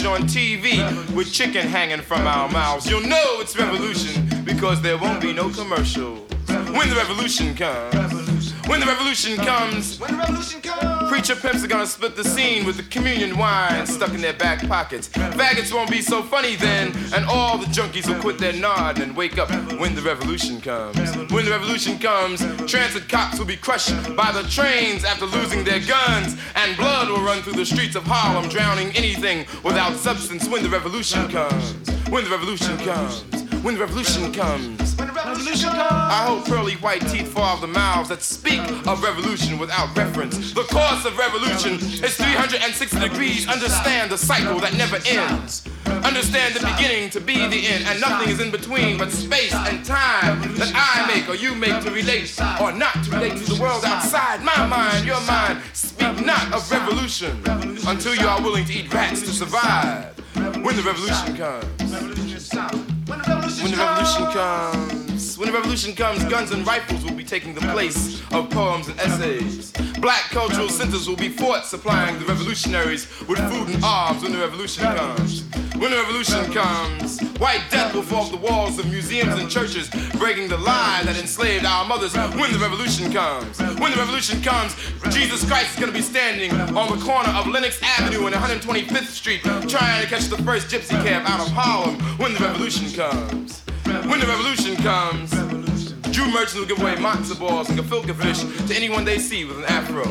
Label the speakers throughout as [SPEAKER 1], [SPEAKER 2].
[SPEAKER 1] it on TV with chicken hanging from our mouths. You'll know it's revolution because there won't be no commercial. When the revolution comes. When the revolution comes. When the revolution comes. Preacher pimps are gonna split the scene with the communion wine stuck in their back pockets. Faggots won't be so funny then, and all the junkies will quit their nod and wake up when the revolution comes. When the revolution comes, transit cops will be crushed by the trains after losing their guns, and blood will run through the streets of Harlem, drowning anything without substance when the revolution comes. When the revolution comes. When the revolution comes. I hope pearly white teeth fall off the mouths that speak of revolution without reference. The course of revolution is 360 degrees. Understand the cycle that never ends. Understand the beginning to be the end, and nothing is in between but space and time that I make or you make to relate or not to relate to the world outside my mind, your mind. Speak not of revolution until you are willing to eat rats to survive. When the revolution comes. When the revolution comes, when the revolution comes, guns and rifles will be taking the place of poems and essays. Black cultural centers will be forts supplying the revolutionaries with food and arms when the revolution comes. When the revolution comes, white death will fall off the walls of museums and churches, breaking the lie that enslaved our mothers. When the revolution comes, when the revolution comes, Jesus Christ is going to be standing on the corner of Lenox Avenue and 125th Street, trying to catch the first gypsy cab out of Harlem. When the revolution comes, when the revolution comes, Jew merchants will give away matzo balls and gefilte fish to anyone they see with an afro.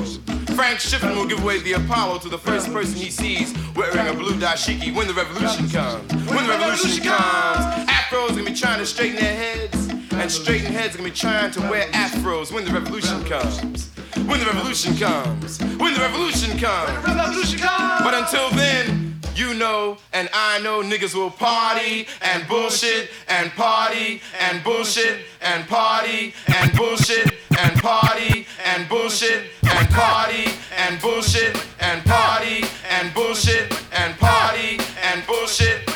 [SPEAKER 1] Frank Schiffman will give away the Apollo to the first person he sees wearing a blue dashiki when the revolution comes. When the revolution comes, afros gonna be trying to straighten their heads, and straighten heads gonna be trying to wear afros when the revolution comes. When the revolution comes. When the revolution comes. But until then, you know and I know niggas will party and bullshit and party and bullshit and party and bullshit and party and bullshit and party and bullshit and party and bullshit and party and bullshit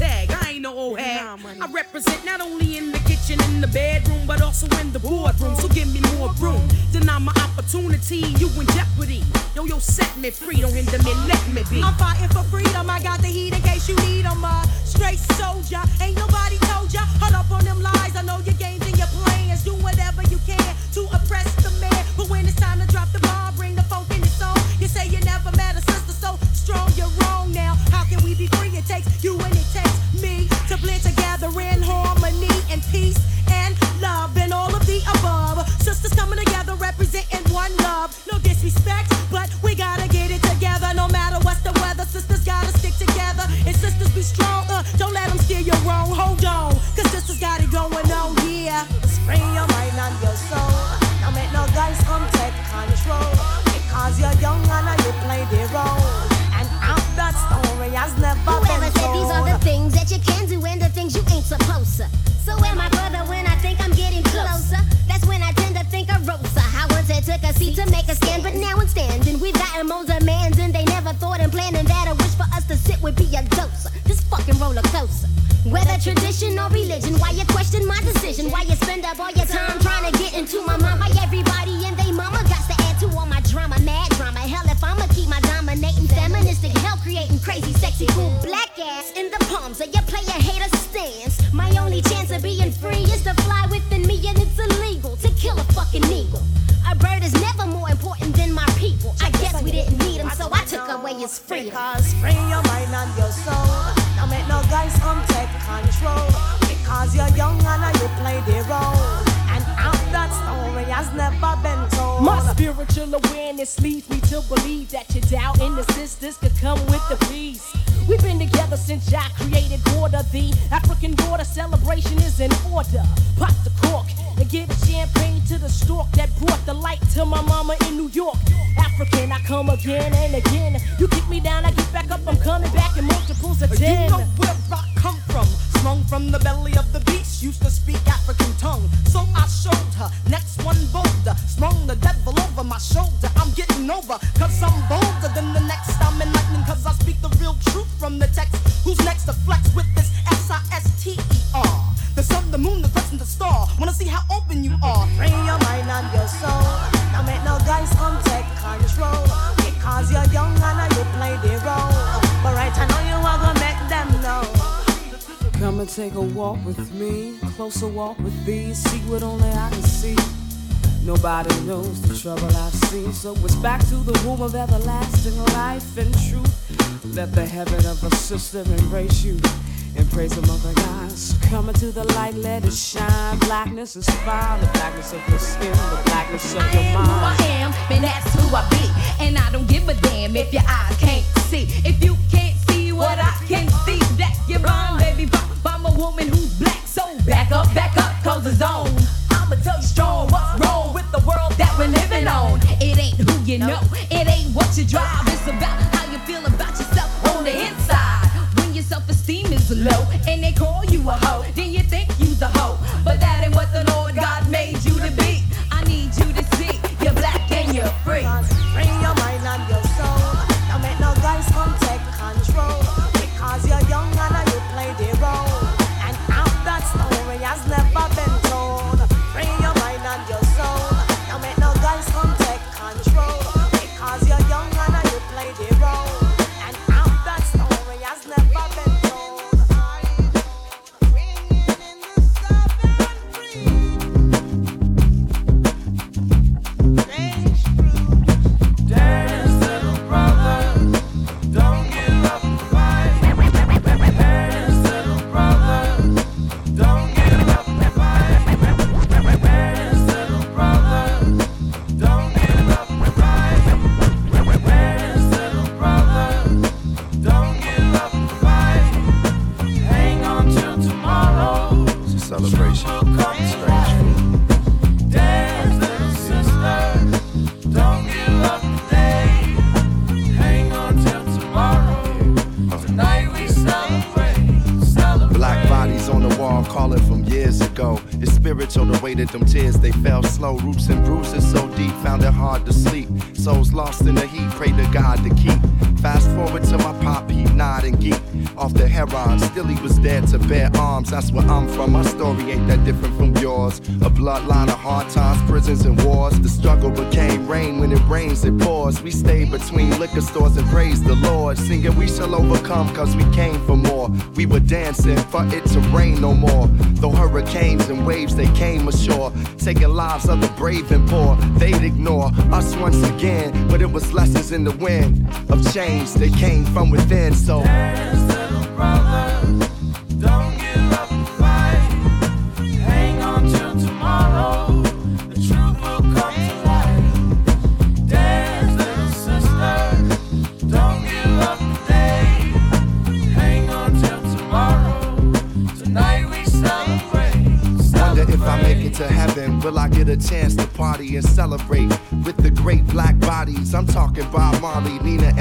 [SPEAKER 2] tag. I ain't no old hag. I represent not only in the kitchen, in the bedroom, but also in the boardroom. So give me more room. Deny my opportunity, you in jeopardy. Yo, yo, set me free, don't hinder me, let me be.
[SPEAKER 3] I'm fighting for freedom, I got the heat in case you need them. Uh, straight soldier, ain't nobody told ya. Hold up on them lies, I know your games and your plans. Do whatever you can to oppress the man. But when it's time to drop the bomb, bring the funk in the song. You say you never met a sister so strong, you're wrong now. How can we be free?
[SPEAKER 4] That
[SPEAKER 5] you can do and the things you ain't supposed to. So am I brother when I think I'm getting closer? That's when I tend to think of Rosa. I once had took a seat to make a stand, but now I'm standing. We've gotten more demands and they never thought and planning that a wish for us to sit would be a dose. This fucking roller coaster. Whether tradition or religion, why you question my decision? Why you spend up all your time trying to get into my mind? Why everybody and they mama got to add to all my drama, mad drama. Hell, if I'ma keep my dominating feministic hell creating crazy, sexy, cool black chance being free is to fly within me, and it's illegal to kill a fucking eagle. A bird is never more important than my people. I guess we didn't need him, so I took away his freedom.
[SPEAKER 4] Because free your mind and your soul. Don't make no guys come take control. Because you're young and you play the role. And out that story has never been told.
[SPEAKER 6] My spiritual awareness leads me to believe that your doubt and the sisters could come with the peace. We've been together since Jah created order. The African daughter celebration is in order. Pop the cork and give champagne to the stork that brought the light to my mama in New York. African, I come again and again. You kick me down, I get back up. I'm coming back in multiples of ten.
[SPEAKER 7] It's back to the womb of everlasting life and truth. Let the heaven of a sister embrace you and praise the mother gods. Come into the light, let it shine. Blackness is fine, the blackness of your skin, the blackness of your mind.
[SPEAKER 8] I am who I am, and that's who I be. And I don't give a damn if your eyes can't see. If you can't see what I can see, that you're blind, baby. But I'm a woman who's black, so back up, back up, cause it's on. I'ma tell you strong what's wrong with the world that we're living on. Who you know, it ain't what you drive. It's about how you feel about yourself on the inside. When your self-esteem is low and they call you a hoe, then you think you's the hoe. But that ain't what the Lord God made you to be. I need you to see you're black and you're free.
[SPEAKER 9] Roots and bruises so deep, found it hard to sleep. Souls lost in the heat, pray to God to keep. Fast forward to my pop, he nod and geek. Off the heron, still he was there to bear arms. That's where I'm from. My story ain't that different from yours. A bloodline of hard times, prisons, and wars. The struggle became rain. When it rains, it pours. We stayed between liquor stores and praise the Lord. Singing, we shall overcome, cause we came for more. We were dancing for it to rain no more. Though hurricanes and waves, they came ashore. Taking lives of the brave and poor. They'd ignore us once again. But it was lessons in the wind of change that came from within. So, little brother. Celebrate with the great black bodies? I'm talking Bob Marley,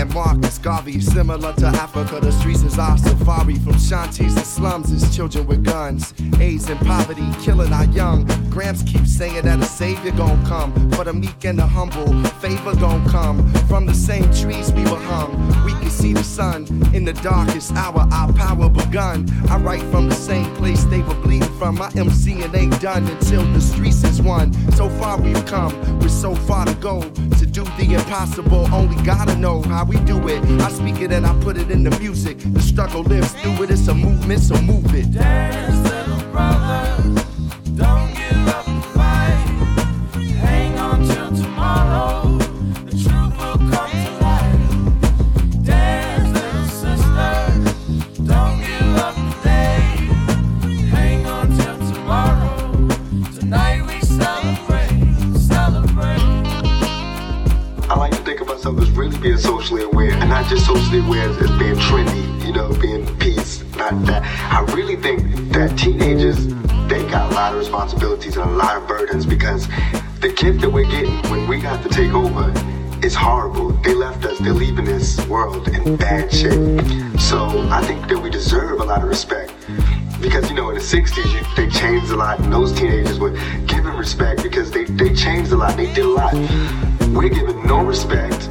[SPEAKER 9] And Marcus Garvey. Similar to Africa, the streets is our safari. From shanties and slums is children with guns. AIDS and poverty killing our young. Gramps keep saying that a savior gon' come. For the meek and the humble, favor gon' come. From the same trees we were hung, we can see the sun. In the darkest hour, our power begun. I write from the same place they were bleeding from. My MCing ain't done until the streets is one. So far we've come, we're so far to go. To do the impossible, only gotta know how we do it. I speak it and I put it in the music. The struggle lives through it, it's a movement, so move it. Dance, little brother.
[SPEAKER 10] Just socially as, being trendy, you know, being peace. Not that. Uh, I really think that teenagers they got a lot of responsibilities and a lot of burdens because the gift that we're getting when we got to take over is horrible. They left us. They're leaving this world in bad shape. So I think that we deserve a lot of respect because you know in the 60s you, they changed a lot and those teenagers were given respect because they, they changed a lot they did a lot we're given no respect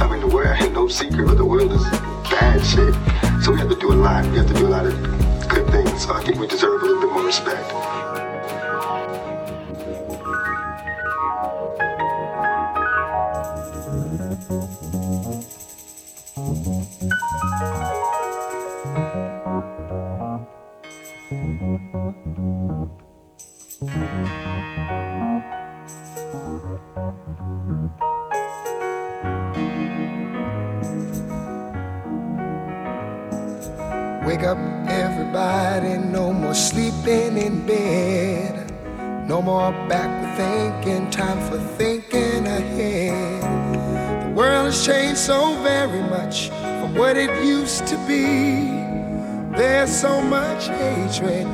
[SPEAKER 10] I mean, the world ain't no secret, but the world is bad shit. So we have to do a lot. We have to do a lot of good things. So I think we deserve a little bit more respect.
[SPEAKER 11] Wake up, everybody, no more sleeping in bed. No more backward thinking, time for thinking ahead. The world has changed so very much from what it used to be. There's so much hatred,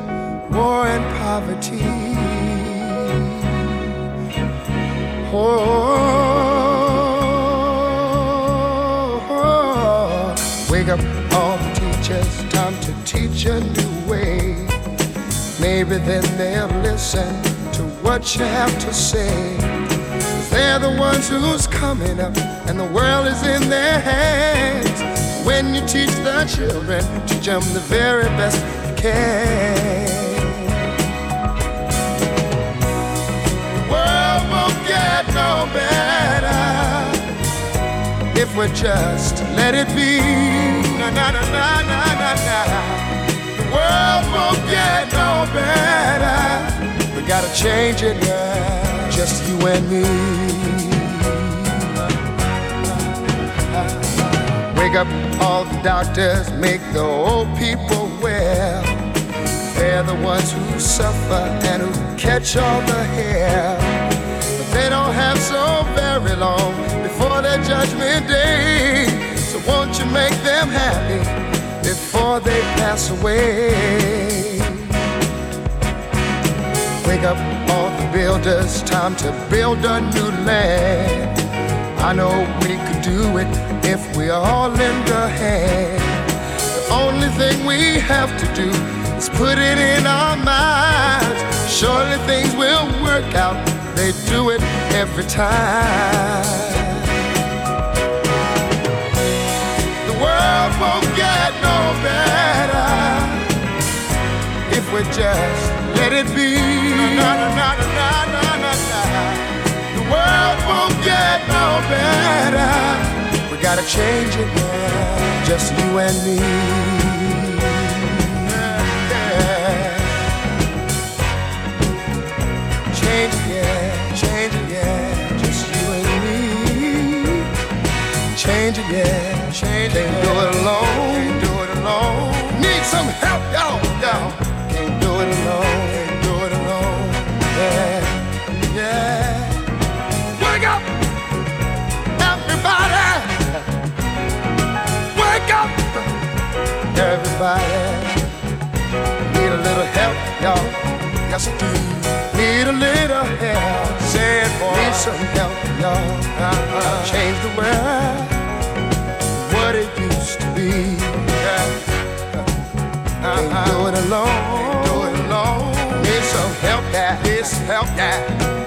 [SPEAKER 11] war, and poverty. Oh, teach a new way. Maybe then they'll listen to what you have to say. They're the ones who's coming up, and the world is in their hands. When you teach the children, teach them the very best you can. The world won't get no better we just let it be. Na na na na na na na. The world won't get no better. We gotta change it, now, Just you and me. Wake up all the doctors, make the old people well. They're the ones who suffer and who catch all the hair. They don't have so very long before their judgment day. So won't you make them happy before they pass away? Wake up all the builders, time to build a new land. I know we could do it if we all lend a hand. The
[SPEAKER 12] only thing we have to do is put it in our minds. Surely things will work out they do it every time. The world won't get no better if we just let it be. Na, na, na, the world won't get no better. We gotta change it now, just you and me. yeah. Can't do it alone. Can't do it alone. Need some help, y'all, y'all. Can't do it alone. Can't do it alone. Yeah, yeah. Wake up, everybody. Wake up, everybody. Need a little help, y'all. Yes, I do need a little help. Say it, boy. Need some help, y'all. Uh-uh. Change the world. Yeah. Uh-huh. Can't do it alone. Alone. Need some help, yeah. Need some help, yeah.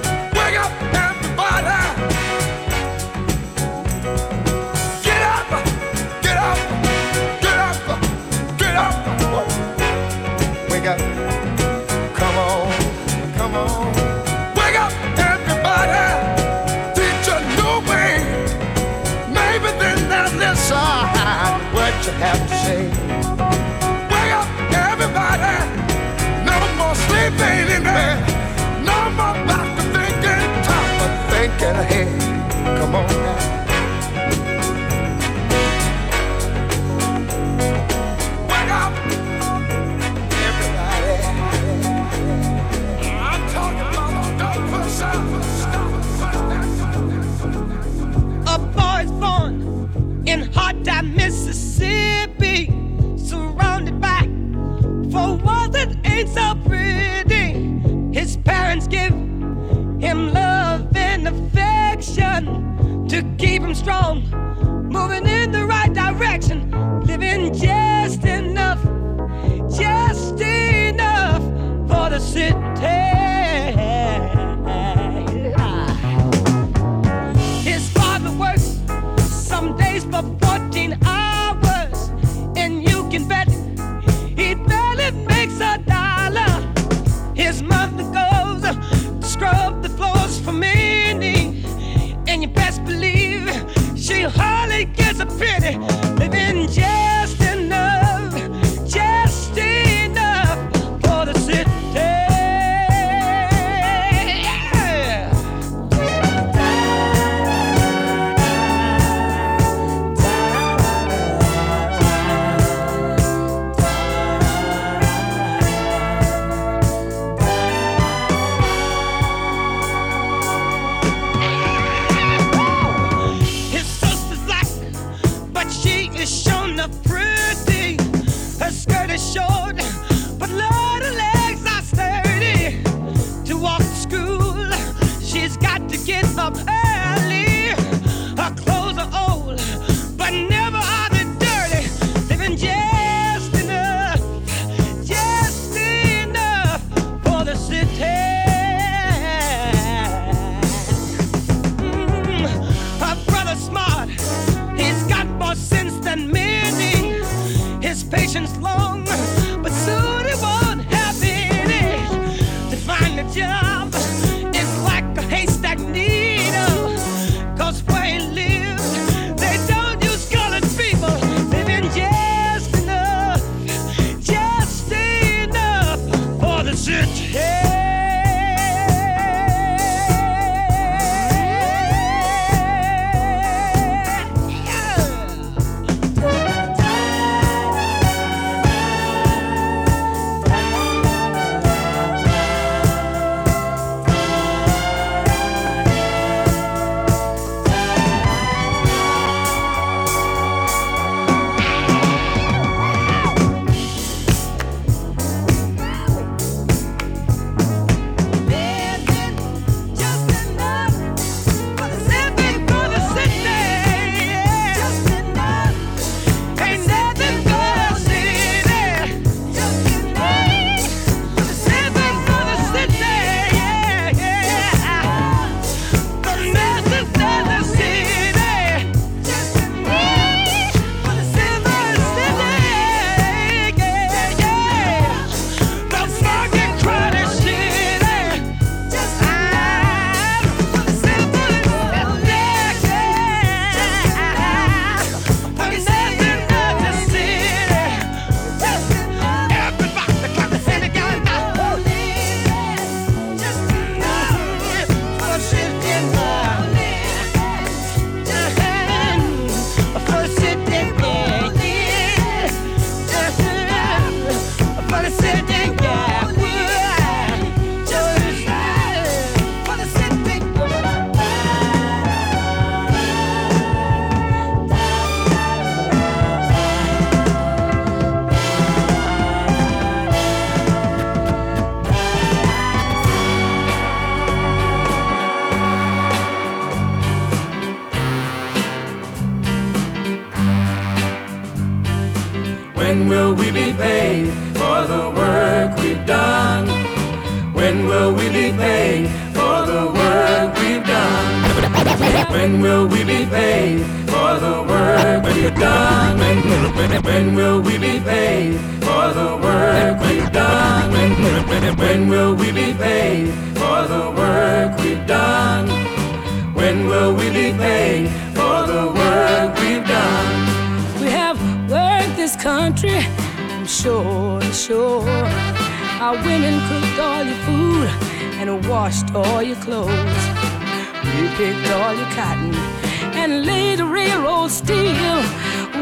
[SPEAKER 6] Railroad steel.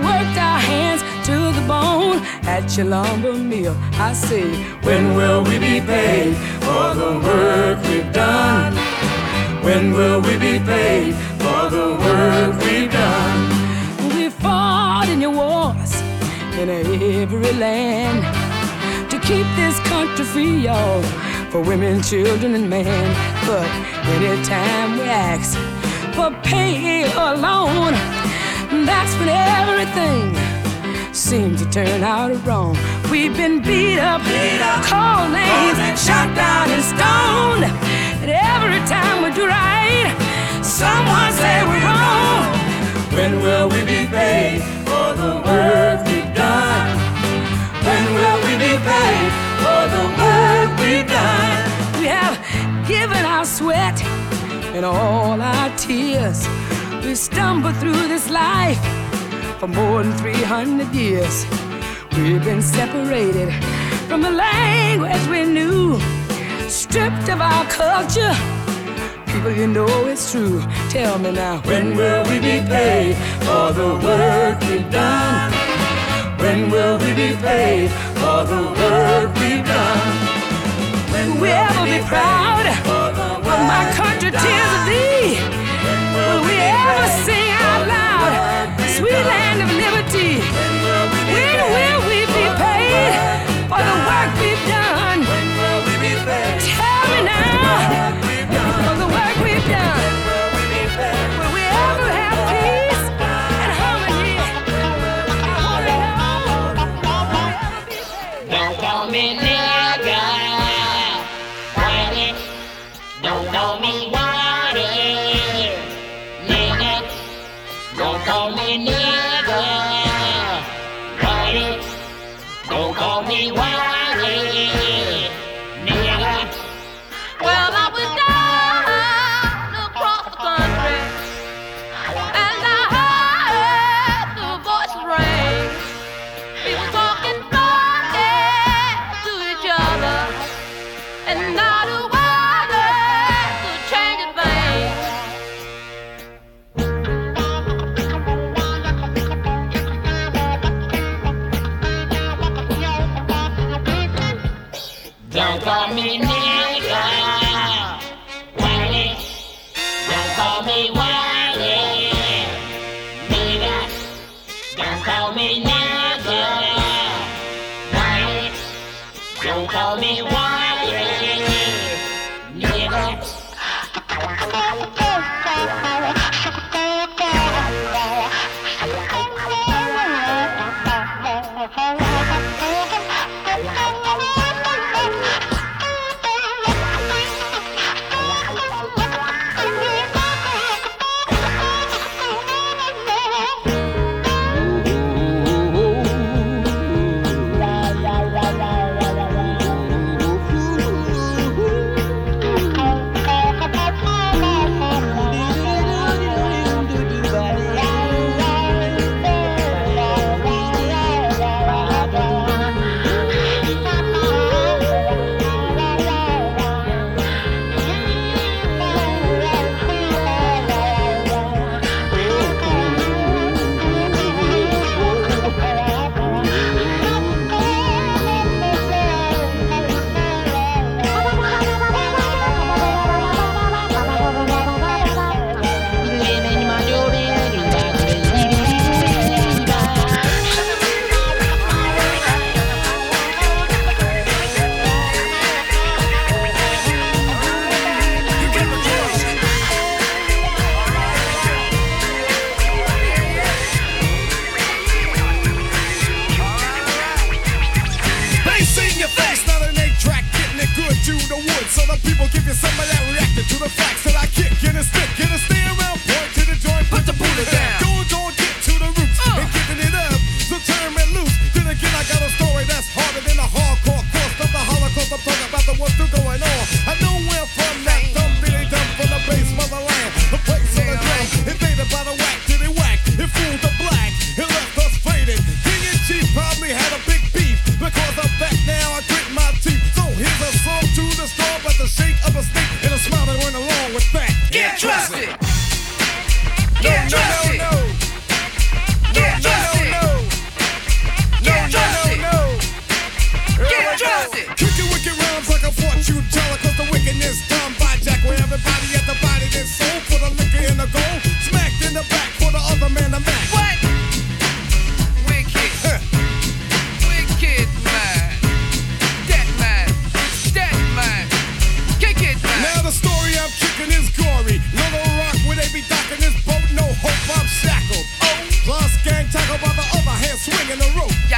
[SPEAKER 6] Worked our hands to the bone at your lumber mill. I say,
[SPEAKER 13] when will we be paid for the work we've done? When will we be paid for the work we've done?
[SPEAKER 6] We fought in your wars in every land to keep this country free, y'all, for women, children, and men. But anytime we ask for pay loan, that's when everything seems to turn out wrong. We've been beat up, beat up called names, shot down and stoned. And every time we do right, someone say we're wrong.
[SPEAKER 13] When will we be paid for the work we've done? When will we be paid for the work we've done?
[SPEAKER 6] We have given our sweat and all our tears. We stumbled through this life for more than 300 years. We've been separated from the language we knew, stripped of our culture. People, you know it's true. Tell me now,
[SPEAKER 13] when will we be paid for the work we've done? When will we be paid for the work we've done?
[SPEAKER 6] When will we ever be proud of my country, tears of thee? Will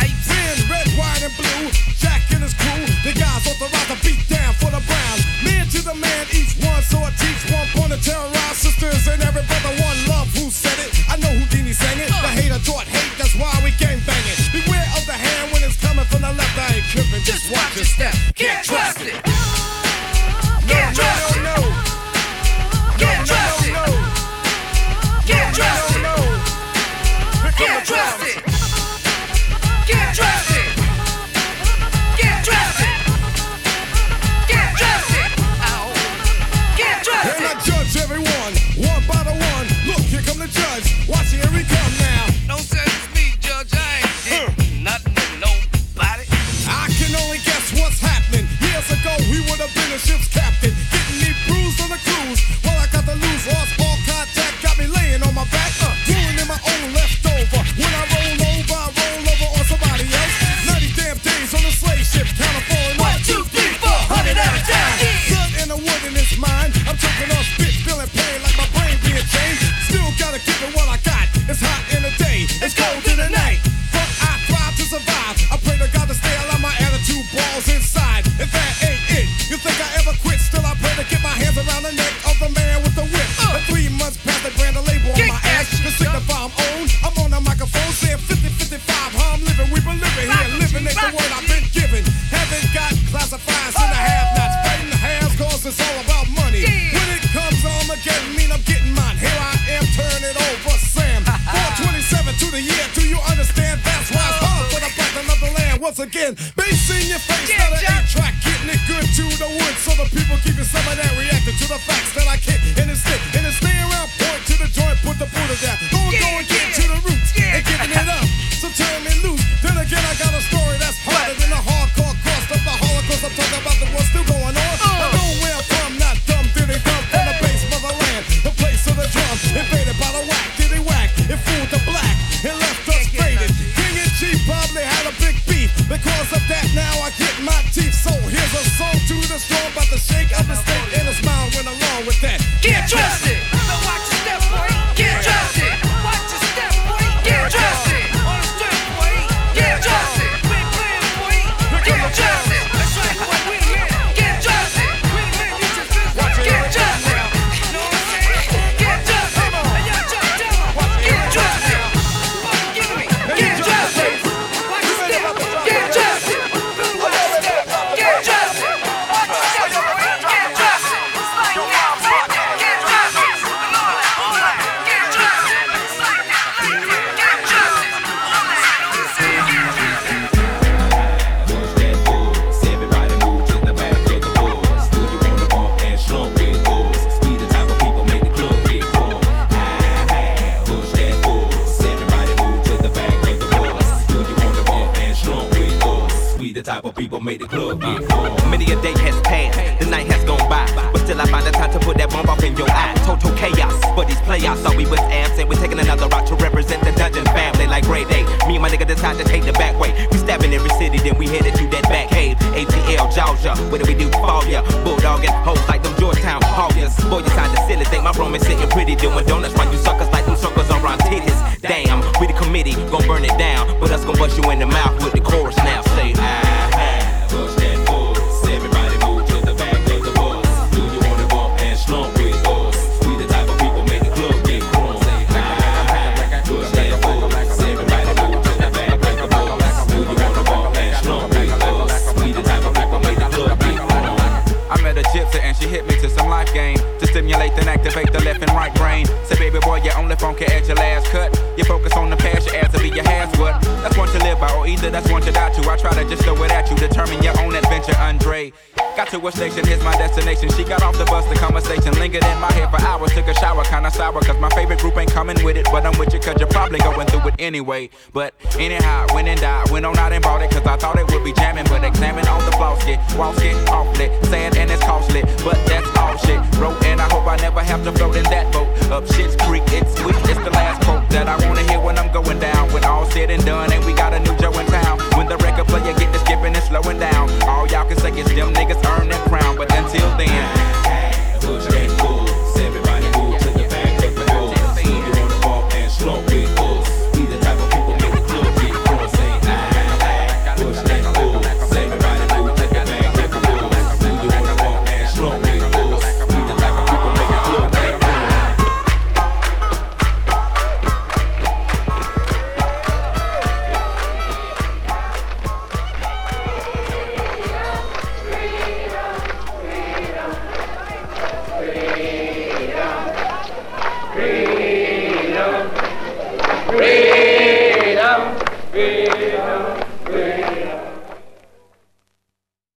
[SPEAKER 14] lights in red, white, and blue. Cause of that now I get my teeth. So here's a song to the storm about the shake of the state.
[SPEAKER 15] Y'all thought we was absent. We're taking another route to represent the dungeon family like Grey Day. Me and my nigga decide to take the back way. We stabbing every city, then we headed to that back cave. ATL, Georgia, what do we do? Fall ya. Bulldogging hoes like them Georgetown Hoyas. Boy, you the silly. Think my room is sitting pretty, doing donuts Why you suckers like them suckers around titties. Damn, we the committee, gon' burn it down. But us gon' bust you in the mouth with the
[SPEAKER 1] core. that's one to die to. I try to just throw it at you, determine your own adventure, Andre. Got to a station, here's my destination. She got off the bus, the conversation lingered in my head for hours. Took a shower, kinda sour, cause my favorite group ain't coming with it. But I'm with you, cause you're probably going through it anyway. But anyhow, went and died, went on out and bought it, cause I thought it would be jamming. But examine all the flaws, get walls, get off. Sad and it's costly, but that's all shit. Bro, and I hope I never have to float in that boat. Up shit's creek, it's sweet, it's the last quote that I wanna hear when I'm going down. When all said and done, and we got a new Joe in town. When the record player get to skipping and slowing down, all y'all can say is them niggas earn that crown. But until then,